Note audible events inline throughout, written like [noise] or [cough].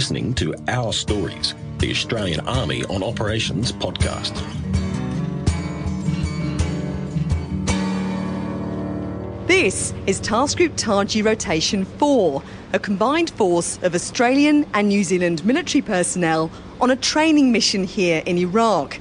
listening to Our Stories, the Australian Army on Operations podcast. This is Task Group Taji Rotation 4, a combined force of Australian and New Zealand military personnel on a training mission here in Iraq.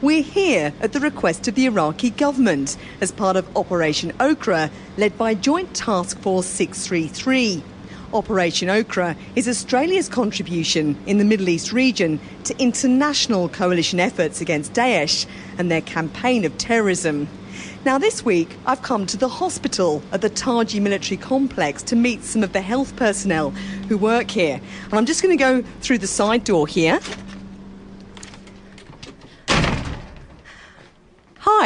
We're here at the request of the Iraqi government as part of Operation Okra, led by Joint Task Force 633. Operation Okra is Australia's contribution in the Middle East region to international coalition efforts against Daesh and their campaign of terrorism. Now, this week, I've come to the hospital at the Taji military complex to meet some of the health personnel who work here. And I'm just going to go through the side door here.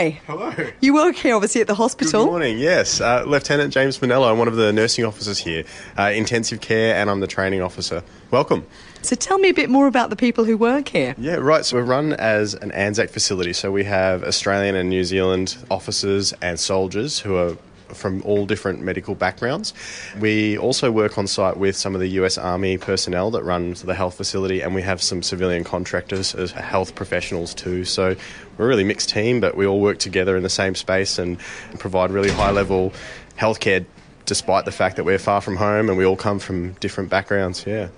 Hi. Hello. You work here, obviously, at the hospital. Good morning. Yes, uh, Lieutenant James Manello. I'm one of the nursing officers here, uh, intensive care, and I'm the training officer. Welcome. So tell me a bit more about the people who work here. Yeah, right. So we're run as an ANZAC facility. So we have Australian and New Zealand officers and soldiers who are from all different medical backgrounds. We also work on site with some of the US Army personnel that run the health facility, and we have some civilian contractors as health professionals too. So we're a really mixed team, but we all work together in the same space and provide really high level healthcare despite the fact that we're far from home and we all come from different backgrounds. Yeah.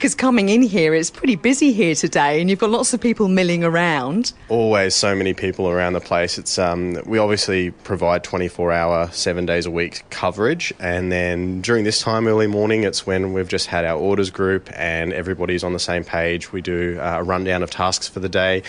Because coming in here, it's pretty busy here today, and you've got lots of people milling around. Always so many people around the place. It's um, we obviously provide 24-hour, seven days a week coverage, and then during this time, early morning, it's when we've just had our orders group and everybody's on the same page. We do uh, a rundown of tasks for the day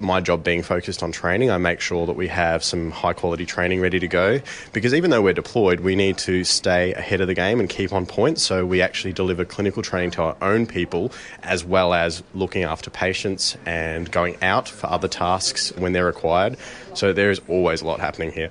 my job being focused on training, I make sure that we have some high quality training ready to go. Because even though we're deployed, we need to stay ahead of the game and keep on point. So we actually deliver clinical training to our own people as well as looking after patients and going out for other tasks when they're required. So there is always a lot happening here.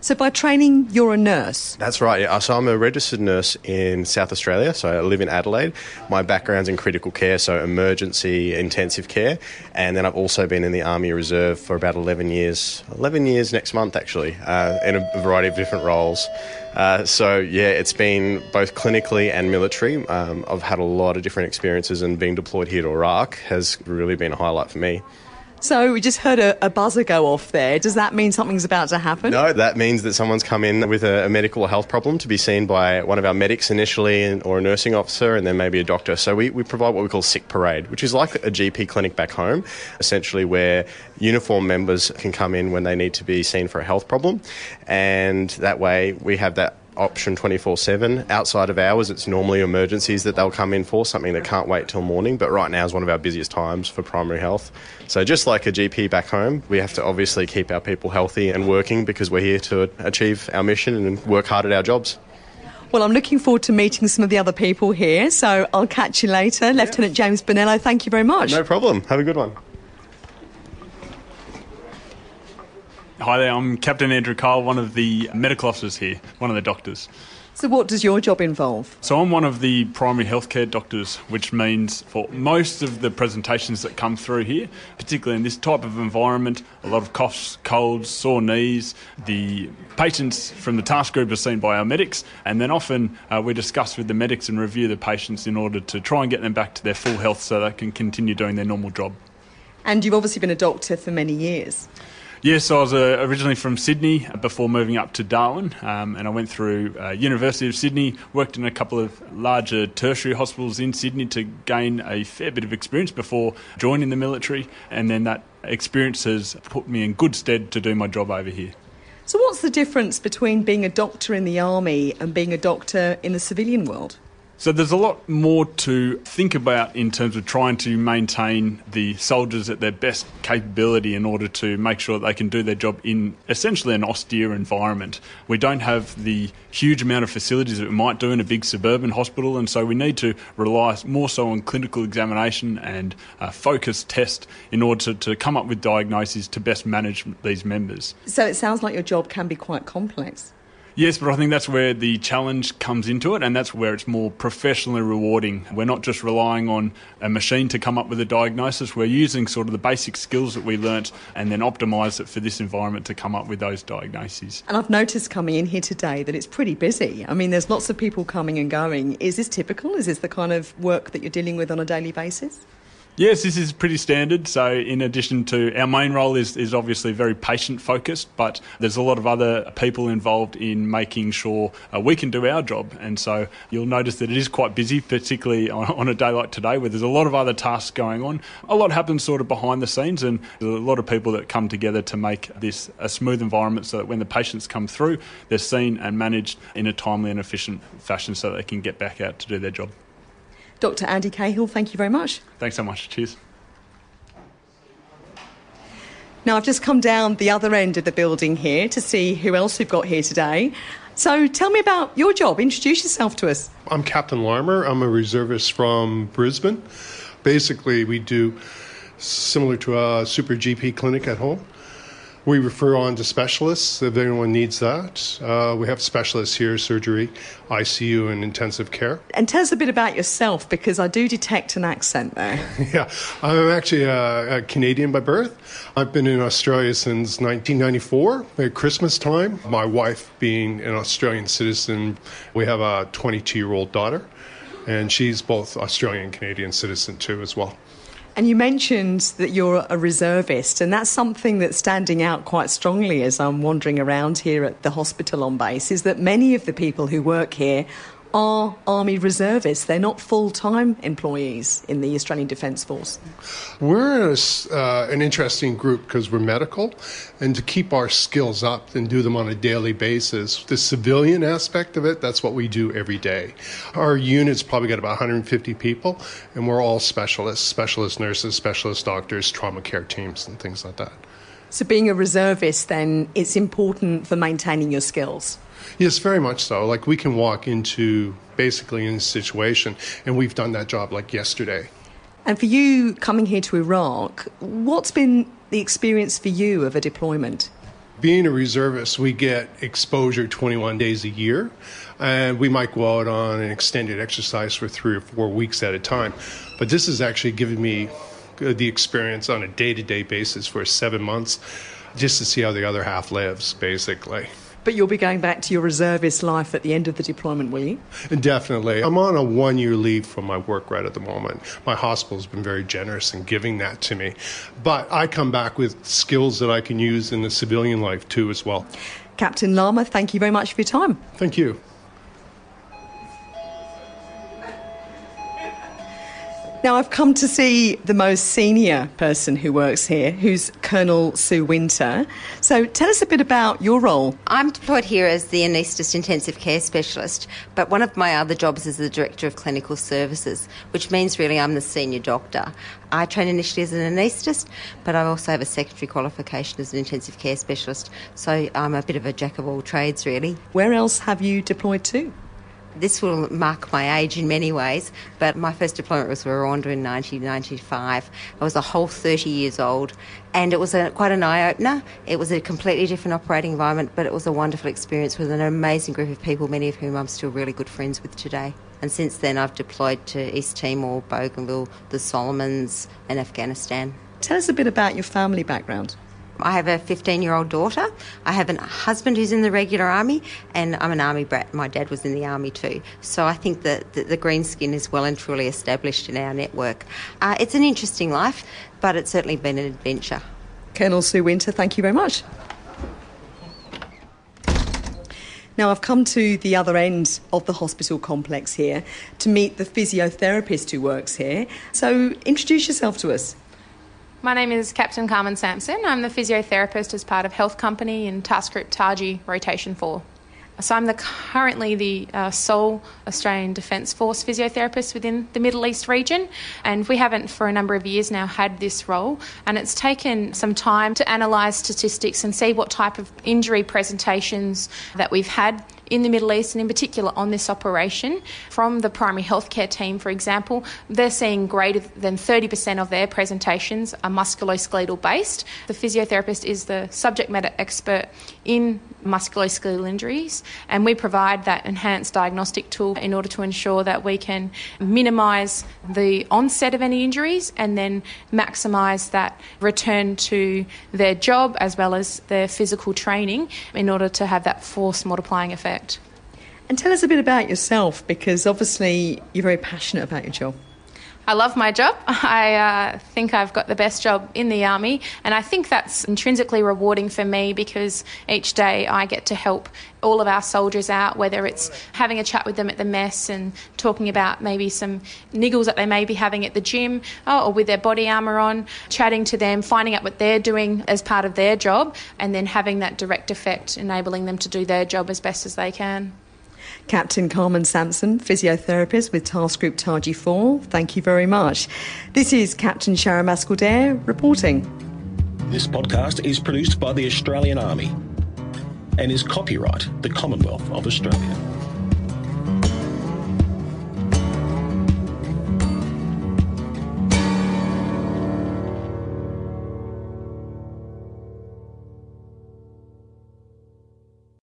So, by training, you're a nurse? That's right. Yeah. So, I'm a registered nurse in South Australia. So, I live in Adelaide. My background's in critical care, so emergency intensive care. And then I've also been in the Army Reserve for about 11 years. 11 years next month, actually, uh, in a variety of different roles. Uh, so, yeah, it's been both clinically and military. Um, I've had a lot of different experiences, and being deployed here to Iraq has really been a highlight for me. So we just heard a, a, buzzer go off there. Does that mean something's about to happen? No, that means that someone's come in with a, a medical health problem to be seen by one of our medics initially or a nursing officer and then maybe a doctor. So we, we provide what we call sick parade, which is like a GP clinic back home, essentially where uniform members can come in when they need to be seen for a health problem. And that way we have that option 24 7. Outside of hours, it's normally emergencies that they'll come in for, something that can't wait till morning. But right now is one of our busiest times for primary health. So, just like a GP back home, we have to obviously keep our people healthy and working because we're here to achieve our mission and work hard at our jobs. Well, I'm looking forward to meeting some of the other people here, so I'll catch you later. Yeah. Lieutenant James Bonello, thank you very much. No problem. Have a good one. Hi there, I'm Captain Andrew Kyle, one of the medical officers here, one of the doctors. So, what does your job involve? So, I'm one of the primary healthcare doctors, which means for most of the presentations that come through here, particularly in this type of environment, a lot of coughs, colds, sore knees, the patients from the task group are seen by our medics, and then often uh, we discuss with the medics and review the patients in order to try and get them back to their full health so they can continue doing their normal job. And you've obviously been a doctor for many years. Yes, I was uh, originally from Sydney before moving up to Darwin, um, and I went through uh, University of Sydney, worked in a couple of larger tertiary hospitals in Sydney to gain a fair bit of experience before joining the military, and then that experience has put me in good stead to do my job over here. So, what's the difference between being a doctor in the army and being a doctor in the civilian world? So there's a lot more to think about in terms of trying to maintain the soldiers at their best capability in order to make sure that they can do their job in essentially an austere environment. We don't have the huge amount of facilities that we might do in a big suburban hospital, and so we need to rely more so on clinical examination and uh, focused test in order to, to come up with diagnoses to best manage these members. So it sounds like your job can be quite complex. Yes, but I think that's where the challenge comes into it, and that's where it's more professionally rewarding. We're not just relying on a machine to come up with a diagnosis, we're using sort of the basic skills that we learnt and then optimise it for this environment to come up with those diagnoses. And I've noticed coming in here today that it's pretty busy. I mean, there's lots of people coming and going. Is this typical? Is this the kind of work that you're dealing with on a daily basis? Yes, this is pretty standard. So, in addition to our main role is, is obviously very patient focused, but there's a lot of other people involved in making sure uh, we can do our job. And so, you'll notice that it is quite busy, particularly on, [laughs] on, a day like today, where there's a lot of other tasks going on. A lot happens sort of behind the scenes, and there's a lot of people that come together to make this a smooth environment so that when the patients come through, they're seen and managed in a timely and efficient fashion so they can get back out to do their job. Dr. Andy Cahill, thank you very much. Thanks so much. Cheers. Now, I've just come down the other end of the building here to see who else we've got here today. So, tell me about your job. Introduce yourself to us. I'm Captain Larmer. I'm a reservist from Brisbane. Basically, we do similar to a super GP clinic at home. We refer on to specialists if anyone needs that. Uh, we have specialists here surgery, ICU, and intensive care. And tell us a bit about yourself because I do detect an accent there. [laughs] yeah, I'm actually a, a, Canadian by birth. I've been in Australia since 1994 at Christmas time. My wife being an Australian citizen, we have a 22 year old daughter, and she's both Australian and Canadian citizen too, as well. And you mentioned that you're a reservist, and that's something that's standing out quite strongly as I'm wandering around here at the hospital on base is that many of the people who work here are Army reservists. They're not full time employees in the Australian Defence Force. We're a, uh, an interesting group because we're medical, and to keep our skills up and do them on a daily basis. The civilian aspect of it, that's what we do every day. Our unit's probably got about 150 people, and we're all specialists specialist nurses, specialist doctors, trauma care teams, and things like that. So, being a reservist, then, it's important for maintaining your skills. Yes, very much so. Like we can walk into basically any situation, and we've done that job like yesterday. And for you coming here to Iraq, what's been the experience for you of a deployment? Being a reservist, we get exposure 21 days a year, and we might go out on an extended exercise for three or four weeks at a time. But this has actually given me Uh, the experience on a day to day basis for seven months just to see how the other half lives, basically. But you'll be going back to your reservist life at the end of the deployment, will you? Definitely. I'm on a one year leave from my work right at the moment. My hospital's been very generous in giving that to me. But I come back with skills that I can use in the civilian life too, as well. Captain Lama, thank you very much for your time. Thank you. Now, I've come to see the most senior person who works here, who's Colonel Sue Winter. So, tell us a bit about your role. I'm deployed here as the anaesthetist intensive care specialist, but one of my other jobs is the director of clinical services, which means really I'm the senior doctor. I train initially as an anaesthetist, but I also have a secondary qualification as an intensive care specialist, so I'm a bit of a jack of all trades, really. Where else have you deployed to? This will mark my age in many ways, but my first deployment was Rwanda in 1995. I was a whole 30 years old, and it was a, quite an eye opener. It was a completely different operating environment, but it was a wonderful experience with an amazing group of people, many of whom I'm still really good friends with today. And since then, I've deployed to East Timor, Bougainville, the Solomons, and Afghanistan. Tell us a bit about your family background. I have a 15 year old daughter. I have a husband who's in the regular army, and I'm an army brat. My dad was in the army too. So I think that the, the green skin is well and truly established in our network. Uh, it's an interesting life, but it's certainly been an adventure. Colonel Sue Winter, thank you very much. Now, I've come to the other end of the hospital complex here to meet the physiotherapist who works here. So, introduce yourself to us. My name is Captain Carmen Sampson. I'm the physiotherapist as part of Health Company in Task Group Taji Rotation 4. So I'm the, currently the uh, sole Australian Defence Force physiotherapist within the Middle East region, and we haven't for a number of years now had this role. And it's taken some time to analyse statistics and see what type of injury presentations that we've had in the Middle East and in particular on this operation from the primary healthcare team, for example, they're seeing greater than 30% of their presentations are musculoskeletal based. The physiotherapist is the subject matter expert in musculoskeletal injuries, and we provide that enhanced diagnostic tool in order to ensure that we can minimise the onset of any injuries and then maximise that return to their job as well as their physical training in order to have that force multiplying effect. And tell us a bit about yourself because obviously you're very passionate about your job. I love my job. [laughs] I uh, think I've got the best job in the Army, and I think that's intrinsically rewarding for me because each day I get to help all of our soldiers out, whether it's having a chat with them at the mess and talking about maybe some niggles that they may be having at the gym oh, or with their body armour on, chatting to them, finding out what they're doing as part of their job, and then having that direct effect, enabling them to do their job as best as they can. Captain Carmen Sampson, physiotherapist with Task Group Taji 4, thank you very much. This is Captain Sharon Mascaldare reporting. This podcast is produced by the Australian Army and is copyright the Commonwealth of Australia.